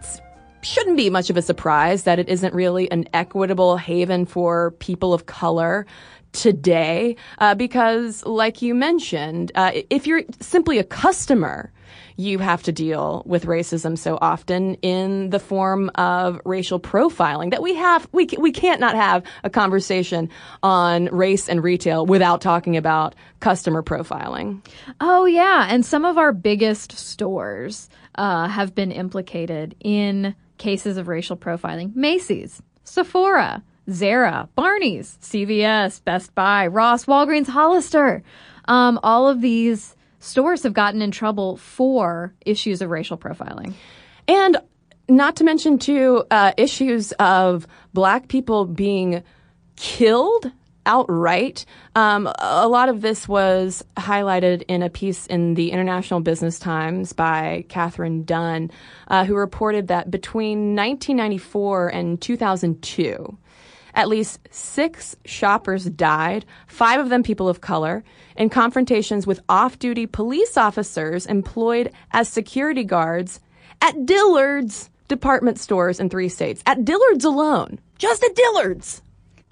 shouldn't be much of a surprise that it isn't really an equitable haven for people of color today uh, because, like you mentioned, uh, if you're simply a customer, you have to deal with racism so often in the form of racial profiling that we have we we can't not have a conversation on race and retail without talking about customer profiling. Oh yeah, and some of our biggest stores uh, have been implicated in cases of racial profiling. Macy's, Sephora, Zara, Barney's, CVS, Best Buy, Ross, Walgreens, Hollister. Um, all of these stores have gotten in trouble for issues of racial profiling. And not to mention, too, uh, issues of black people being killed outright. Um, a lot of this was highlighted in a piece in the International Business Times by Catherine Dunn, uh, who reported that between 1994 and 2002, at least six shoppers died, five of them people of color, in confrontations with off duty police officers employed as security guards at Dillard's department stores in three states. At Dillard's alone. Just at Dillard's.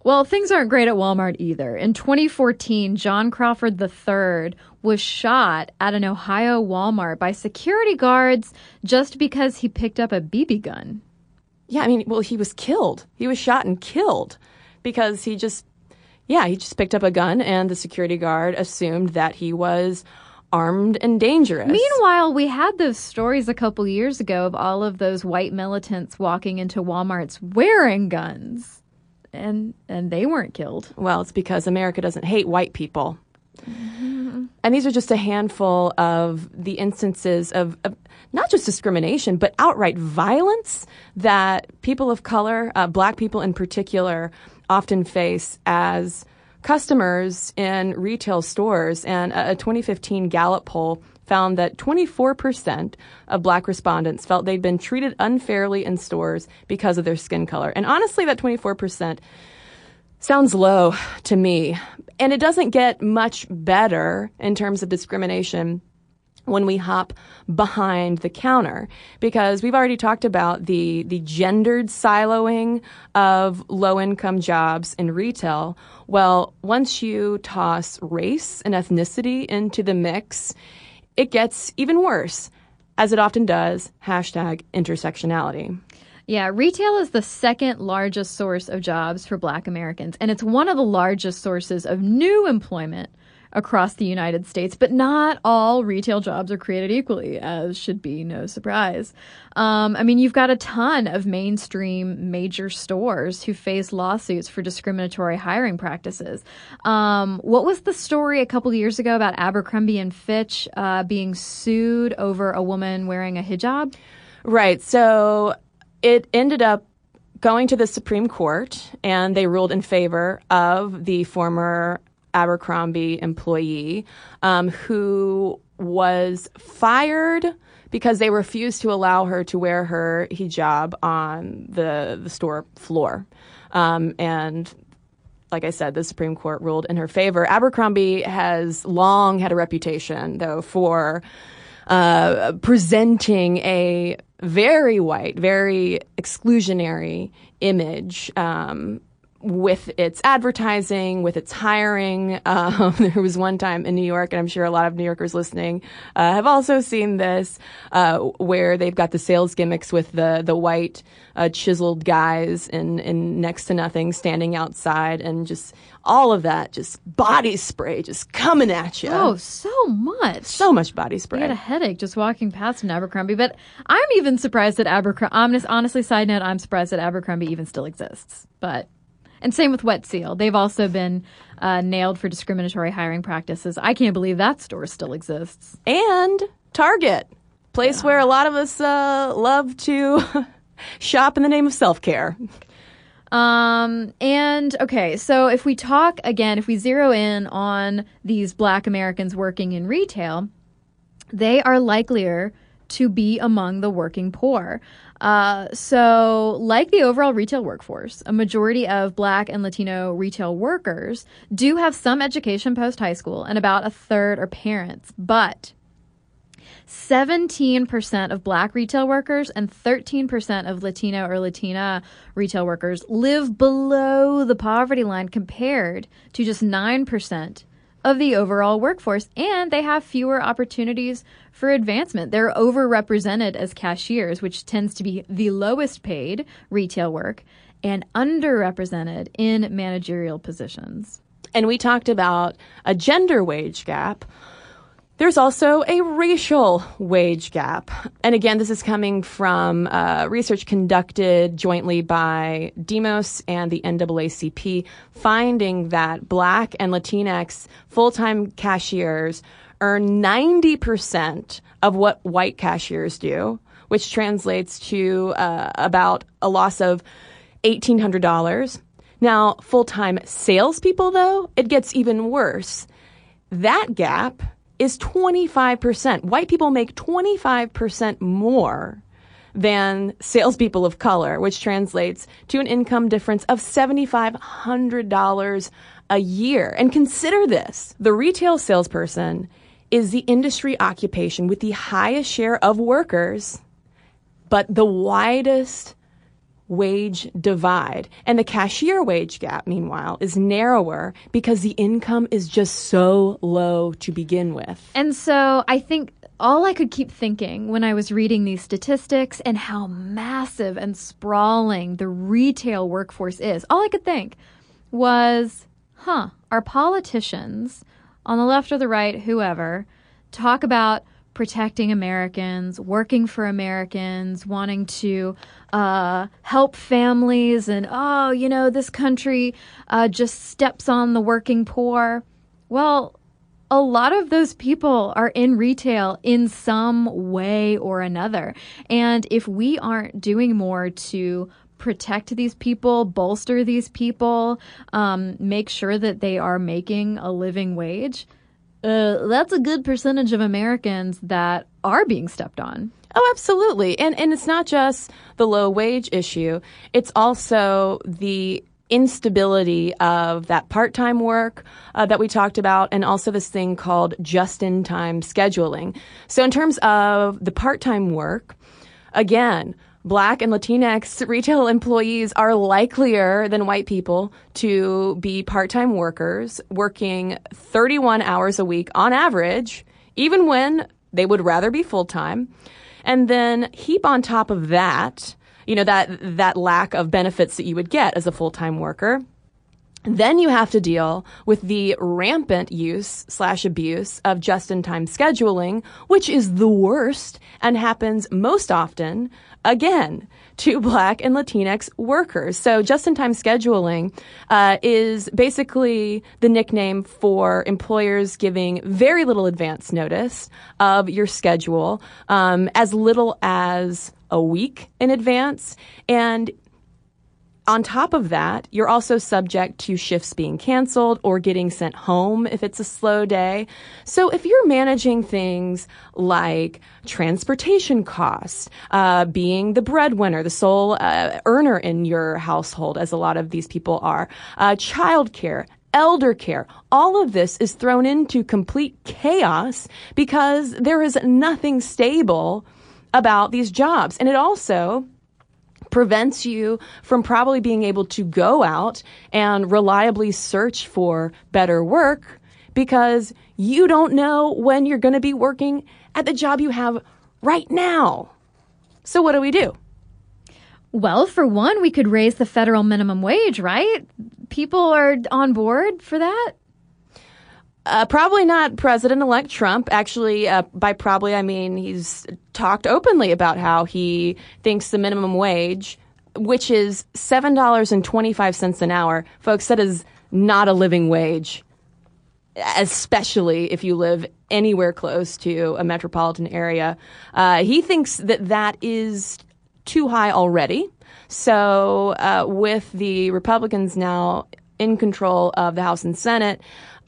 Well, things aren't great at Walmart either. In 2014, John Crawford III was shot at an Ohio Walmart by security guards just because he picked up a BB gun. Yeah, I mean, well, he was killed. He was shot and killed because he just, yeah, he just picked up a gun and the security guard assumed that he was armed and dangerous. Meanwhile, we had those stories a couple years ago of all of those white militants walking into Walmarts wearing guns. And and they weren't killed. Well, it's because America doesn't hate white people. Mm-hmm. And these are just a handful of the instances of, of, not just discrimination, but outright violence that people of color, uh, black people in particular, often face as customers in retail stores. And a 2015 Gallup poll found that 24% of black respondents felt they'd been treated unfairly in stores because of their skin color. And honestly, that 24% sounds low to me. And it doesn't get much better in terms of discrimination when we hop behind the counter. Because we've already talked about the the gendered siloing of low income jobs in retail. Well once you toss race and ethnicity into the mix it gets even worse as it often does hashtag intersectionality. Yeah, retail is the second largest source of jobs for black Americans, and it's one of the largest sources of new employment across the United States, but not all retail jobs are created equally, as should be no surprise. Um, I mean, you've got a ton of mainstream major stores who face lawsuits for discriminatory hiring practices. Um, what was the story a couple years ago about Abercrombie and Fitch uh, being sued over a woman wearing a hijab? Right. So it ended up going to the Supreme Court, and they ruled in favor of the former Abercrombie employee um, who was fired because they refused to allow her to wear her hijab on the the store floor. Um, and like I said, the Supreme Court ruled in her favor. Abercrombie has long had a reputation, though, for uh, presenting a very white, very exclusionary image um, with its advertising, with its hiring. [LAUGHS] Um, there was one time in New York, and I'm sure a lot of New Yorkers listening uh, have also seen this, uh, where they've got the sales gimmicks with the the white uh, chiseled guys in in next to nothing standing outside, and just all of that, just body spray, just coming at you. Oh, so much. so much body spray. I had a headache just walking past an Abercrombie, but I'm even surprised that Abercrombie. Honest, honestly, side note, I'm surprised that Abercrombie even still exists. But and same with Wet Seal. They've also been uh, nailed for discriminatory hiring practices. I can't believe that store still exists. and Target, place where a lot of us uh, love to [LAUGHS] shop in the name of self care. Um, and okay, so if we talk again, if we zero in on these black Americans working in retail, they are likelier to be among the working poor. Uh, so, like the overall retail workforce, a majority of black and Latino retail workers do have some education post high school, and about a third are parents. But 17% of black retail workers and 13% of Latino or Latina retail workers live below the poverty line compared to just 9% of the overall workforce, and they have fewer opportunities for advancement. They're overrepresented as cashiers, which tends to be the lowest paid retail work, and underrepresented in managerial positions. And we talked about a gender wage gap. There's also a racial wage gap. And again, this is coming from uh, research conducted jointly by Demos and the NAACP, finding that Black and Latinx full time cashiers earn 90% of what white cashiers do, which translates to uh, about a loss of $1,800. Now, full time salespeople, though, it gets even worse. That gap is 25%. White people make 25% more than salespeople of color, which translates to an income difference of $7,500 a year. And consider this the retail salesperson is the industry occupation with the highest share of workers, but the widest wage divide. And the cashier wage gap, meanwhile, is narrower because the income is just so low to begin with. And so I think all I could keep thinking when I was reading these statistics and how massive and sprawling the retail workforce is, all I could think was, huh, our politicians on the left or the right, whoever, talk about protecting Americans, working for Americans, wanting to uh, help families, and oh, you know, this country uh, just steps on the working poor. Well, a lot of those people are in retail in some way or another. And if we aren't doing more to protect these people, bolster these people, um, make sure that they are making a living wage, uh, that's a good percentage of Americans that are being stepped on. Oh, absolutely. And and it's not just the low wage issue. It's also the instability of that part-time work uh, that we talked about and also this thing called just-in-time scheduling. So in terms of the part-time work, again, Black and Latinx retail employees are likelier than white people to be part-time workers working 31 hours a week on average, even when they would rather be full-time. And then heap on top of that, you know, that, that lack of benefits that you would get as a full-time worker. Then you have to deal with the rampant use slash abuse of just in time scheduling, which is the worst and happens most often, again, to Black and Latinx workers. So just in time scheduling uh, is basically the nickname for employers giving very little advance notice of your schedule, um, as little as a week in advance. And on top of that, you're also subject to shifts being canceled or getting sent home if it's a slow day. So if you're managing things like transportation costs, uh, being the breadwinner, the sole uh, earner in your household, as a lot of these people are, uh, childcare, elder care, all of this is thrown into complete chaos because there is nothing stable about these jobs. And it also prevents you from probably being able to go out and reliably search for better work because you don't know when you're going to be working at the job you have right now. So, what do we do? Well, for one, we could raise the federal minimum wage, right? People are on board for that. Uh, probably not President elect Trump. Actually, uh, by probably, I mean he's talked openly about how he thinks the minimum wage, which is $7.25 an hour, folks, that is not a living wage, especially if you live anywhere close to a metropolitan area. Uh, he thinks that that is too high already. So, uh, with the Republicans now in control of the House and Senate,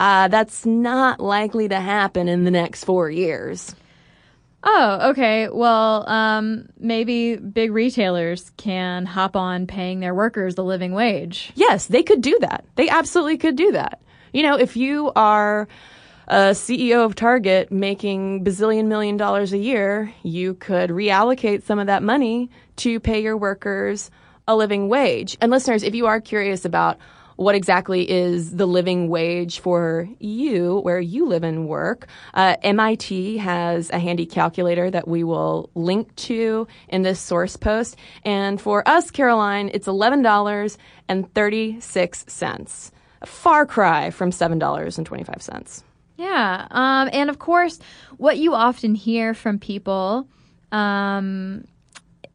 uh, that's not likely to happen in the next four years. Oh, okay. Well, um, maybe big retailers can hop on paying their workers the living wage. Yes, they could do that. They absolutely could do that. You know, if you are a CEO of Target making bazillion million dollars a year, you could reallocate some of that money to pay your workers a living wage. And listeners, if you are curious about what exactly is the living wage for you where you live and work. Uh, MIT has a handy calculator that we will link to in this source post. And for us, Caroline, it's $11.36. A far cry from $7.25. Yeah. Um, and of course, what you often hear from people um,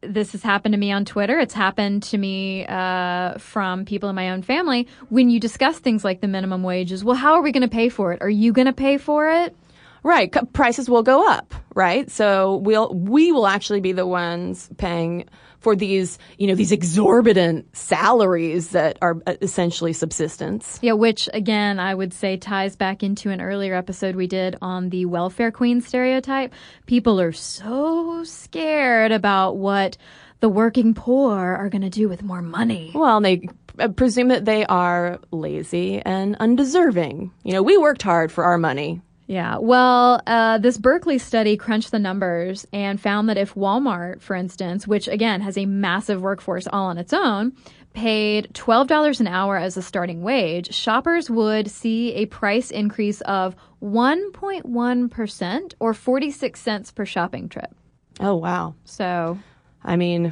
this has happened to me on Twitter. It's happened to me uh, from people in my own family. When you discuss things like the minimum wages, well, how are we going to pay for it? Are you going to pay for it? Right, prices will go up, right? So we'll we will actually be the ones paying for these, you know, these exorbitant salaries that are uh, essentially subsistence. Yeah, which again, I would say ties back into an earlier episode we did on the welfare queen stereotype. People are so scared about what the working poor are going to do with more money. Well, they uh, presume that they are lazy and undeserving. You know, we worked hard for our money. Yeah. Well, uh, this Berkeley study crunched the numbers and found that if Walmart, for instance, which again has a massive workforce all on its own, paid $12 an hour as a starting wage, shoppers would see a price increase of 1.1% or 46 cents per shopping trip. Oh, wow. So, I mean,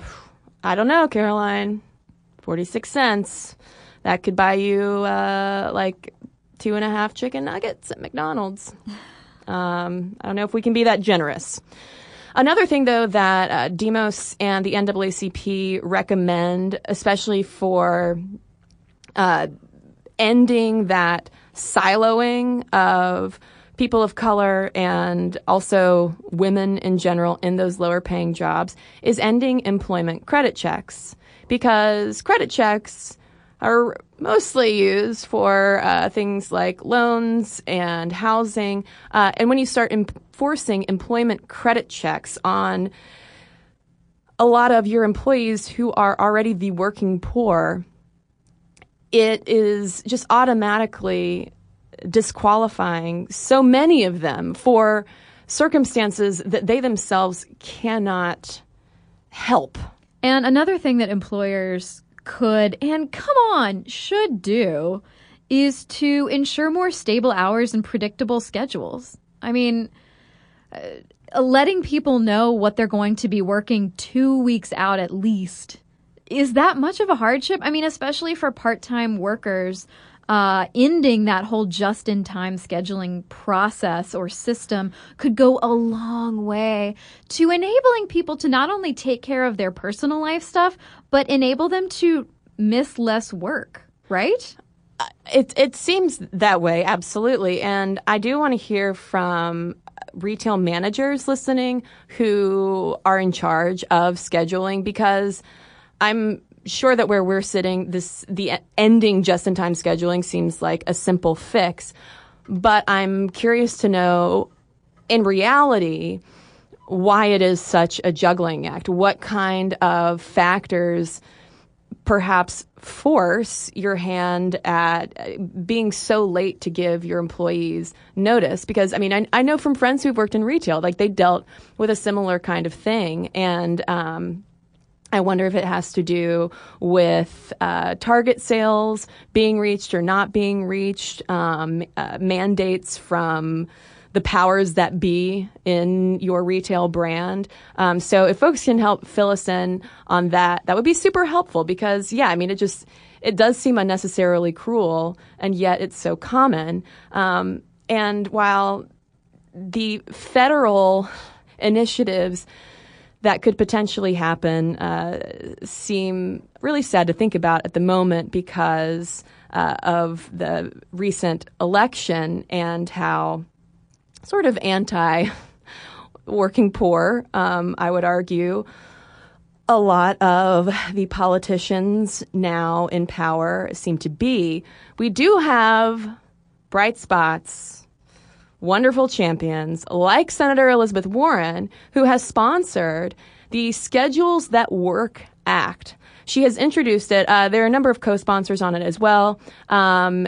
I don't know, Caroline. 46 cents. That could buy you uh, like two and a half chicken nuggets at McDonald's. Um, I don't know if we can be that generous. Another thing, though, that uh, Demos and the NAACP recommend, especially for uh, ending that siloing of people of color and also women in general in those lower paying jobs, is ending employment credit checks. Because credit checks are mostly used for uh, things like loans and housing. Uh, and when you start enforcing employment credit checks on a lot of your employees who are already the working poor, it is just automatically disqualifying so many of them for circumstances that they themselves cannot help. And another thing that employers could and come on, should do is to ensure more stable hours and predictable schedules. I mean, uh, letting people know what they're going to be working two weeks out at least is that much of a hardship? I mean, especially for part time workers uh, ending that whole just in time scheduling process or system could go a long way to enabling people to not only take care of their personal life stuff, but enable them to miss less work, right? It it seems that way, absolutely. And I do want to hear from retail managers listening who are in charge of scheduling because I'm sure that where we're sitting, this the ending just-in-time scheduling seems like a simple fix, but I'm curious to know, in reality, why it is such a juggling act. What kind of factors perhaps force your hand at being so late to give your employees notice because i mean I, I, know from friends who've worked in retail like they dealt with a similar kind of thing and um, I wonder if it has to do with uh, target sales being reached or not being reached, um, uh, mandates from the powers that be in your retail brand. Um, so if folks can help fill us in on that, that would be super helpful because, yeah, I mean, it just, it does seem unnecessarily cruel and yet it's so common. Um, and while the federal initiatives that could potentially happen uh, seem really sad to think about at the moment because uh, of the recent election and how sort of anti [LAUGHS] working poor, um, I would argue. A lot of the politicians now in power seem to be. We do have bright spots wonderful champions like Senator Elizabeth Warren, who has sponsored the Schedules That Work Act. She has introduced it. Uh, there are a number of co sponsors on it as well. Um,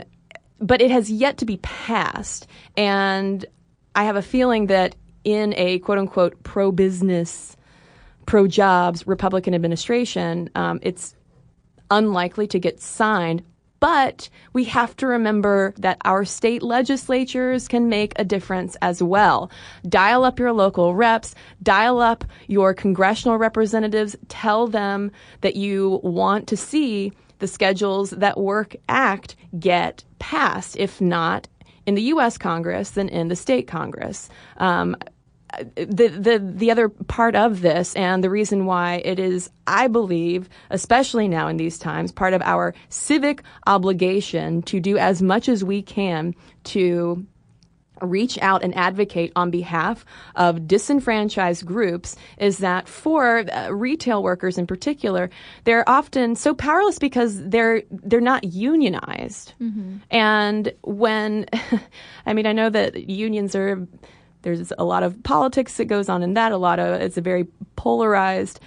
but it has yet to be passed. And I have a feeling that in a quote unquote pro business, pro jobs Republican administration, um, it's unlikely to get signed but we have to remember that our state legislatures can make a difference as well. Dial up your local reps, dial up your congressional representatives, tell them that you want to see the schedules that work act get passed. If not, in the U.S. Congress, then in the state Congress. Um, the, the the other part of this and the reason why it is I believe especially now in these times part of our civic obligation to do as much as we can to reach out and advocate on behalf of disenfranchised groups is that for uh, retail workers in particular they're often so powerless because they're they're not unionized mm-hmm. and when [LAUGHS] i mean i know that unions are there's a lot of politics that goes on in that. A lot of it's a very polarized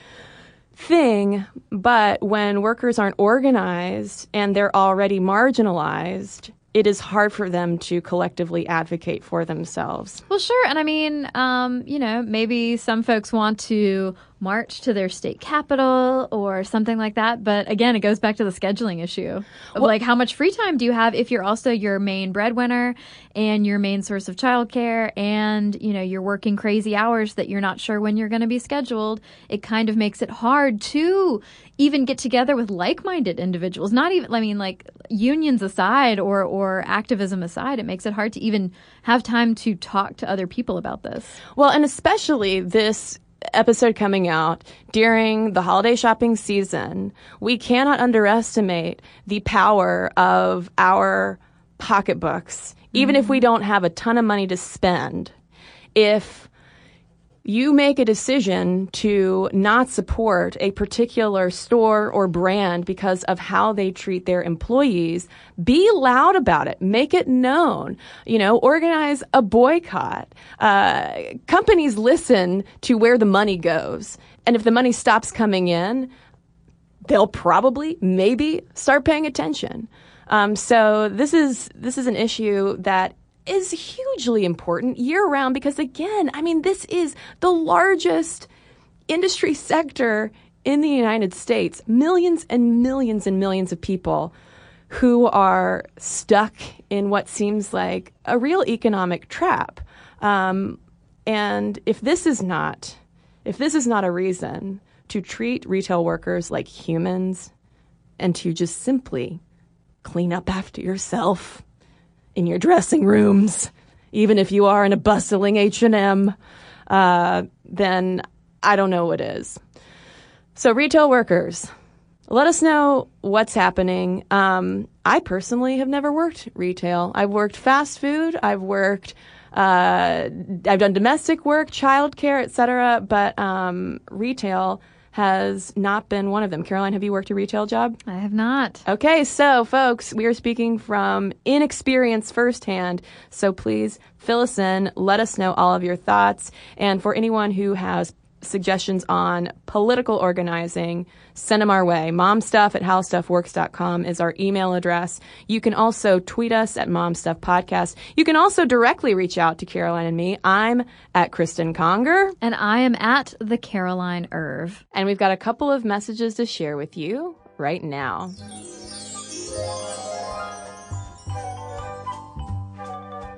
thing. But when workers aren't organized and they're already marginalized, it is hard for them to collectively advocate for themselves. Well, sure. And I mean, um, you know, maybe some folks want to march to their state capital or something like that. But again, it goes back to the scheduling issue well, like how much free time do you have if you're also your main breadwinner and your main source of childcare and, you know, you're working crazy hours that you're not sure when you're going to be scheduled. It kind of makes it hard to even get together with like-minded individuals. Not even, I mean, like unions aside or, or activism aside, it makes it hard to even have time to talk to other people about this. Well, and especially this episode coming out during the holiday shopping season, we cannot underestimate the power of our pocketbooks. Even mm-hmm. if we mm-hmm. don't have a ton of money to spend, if you make a decision to not support a particular store or brand because of how they treat their employees, be loud about it. Make it known. You know, organize a boycott. Uh, companies listen to where the money goes. And if the money stops coming in, they'll probably, maybe start paying attention. Um, so this is this is an issue that is hugely important year round because, again, I mean, this is the largest industry sector in the United States. Millions and millions and millions of people who are stuck in what seems like a real economic trap. Um, and if this is not, if this is not a reason to treat retail workers like humans and to just simply clean up after yourself in your dressing rooms, even if you are in a bustling H&M, uh, then I don't know what is. So retail workers, let us know what's happening. Um, I personally have never worked retail. I've worked fast food. I've worked. Uh, I've done domestic work, childcare, etc. But um, retail has not been one of them. Caroline, have you worked a retail job? I have not. Okay, so folks, we are speaking from inexperience firsthand. So please fill us in. Let us know all of your thoughts. And for anyone who has suggestions on political organizing, send them our way. Momstuff at howstuffworks.com is our email address. You can also tweet us at momstuffpodcast. You can also directly reach out to Caroline and me. I'm at Cristen Conger. And I am at the Caroline Irv. And we've got a couple of messages to share with you right now.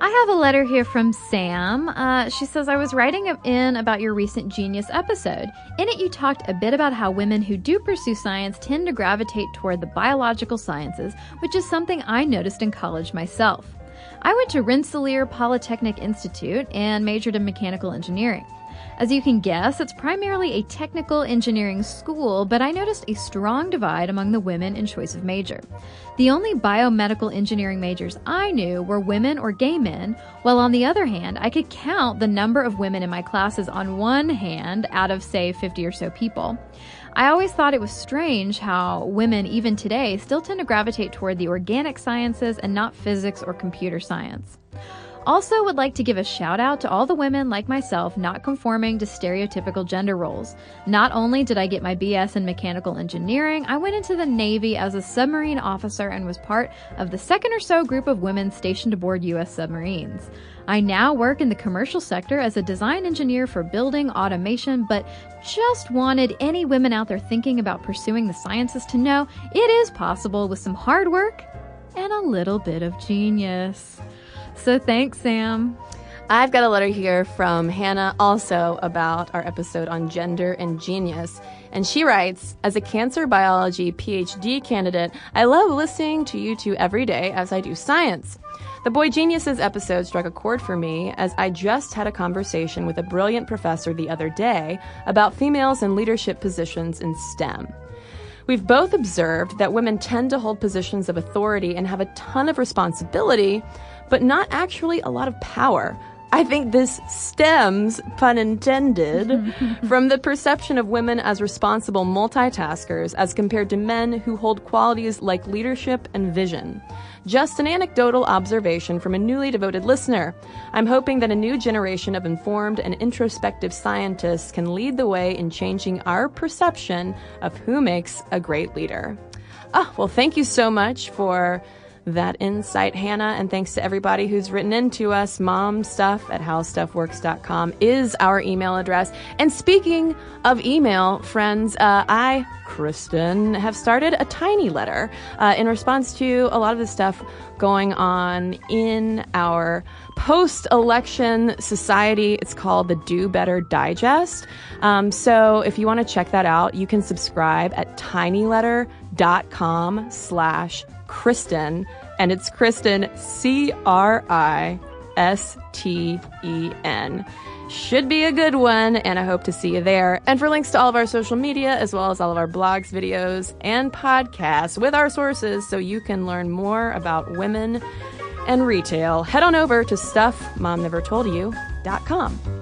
I have a letter here from Sam. Uh, she says, I was writing in about your recent Genius episode. In it, you talked a bit about how women who do pursue science tend to gravitate toward the biological sciences, which is something I noticed in college myself. I went to Rensselaer Polytechnic Institute and majored in mechanical engineering. As you can guess, it's primarily a technical engineering school, but I noticed a strong divide among the women in choice of major. The only biomedical engineering majors I knew were women or gay men, while on the other hand, I could count the number of women in my classes on one hand out of, say, 50 or so people. I always thought it was strange how women, even today, still tend to gravitate toward the organic sciences and not physics or computer science. Also, would like to give a shout out to all the women like myself not conforming to stereotypical gender roles. Not only did I get my BS in mechanical engineering, I went into the Navy as a submarine officer and was part of the second or so group of women stationed aboard U.S. submarines. I now work in the commercial sector as a design engineer for building automation, but just wanted any women out there thinking about pursuing the sciences to know it is possible with some hard work and a little bit of genius. So thanks, Sam. I've got a letter here from Hannah also about our episode on gender and genius. And she writes As a cancer biology PhD candidate, I love listening to you two every day as I do science. The Boy Geniuses episode struck a chord for me as I just had a conversation with a brilliant professor the other day about females in leadership positions in STEM. We've both observed that women tend to hold positions of authority and have a ton of responsibility, but not actually a lot of power. I think this stems, pun intended, [LAUGHS] from the perception of women as responsible multitaskers as compared to men who hold qualities like leadership and vision. Just an anecdotal observation from a newly devoted listener. I'm hoping that a new generation of informed and introspective scientists can lead the way in changing our perception of who makes a great leader. Ah, well, thank you so much for that insight, Hannah. And thanks to everybody who's written into us. Momstuff at howstuffworks.com is our email address. And speaking of email, friends, uh, I, Cristen, have started a tiny letter uh, in response to a lot of the stuff going on in our post election society. It's called the Do Better Digest. Um, so if you want to check that out, you can subscribe at tinyletter.com slash Cristen, and it's Cristen, C R I S T E N. Should be a good one, and I hope to see you there. And for links to all of our social media, as well as all of our blogs, videos, and podcasts with our sources, so you can learn more about women and retail, head on over to stuffmomnevertoldyou.com.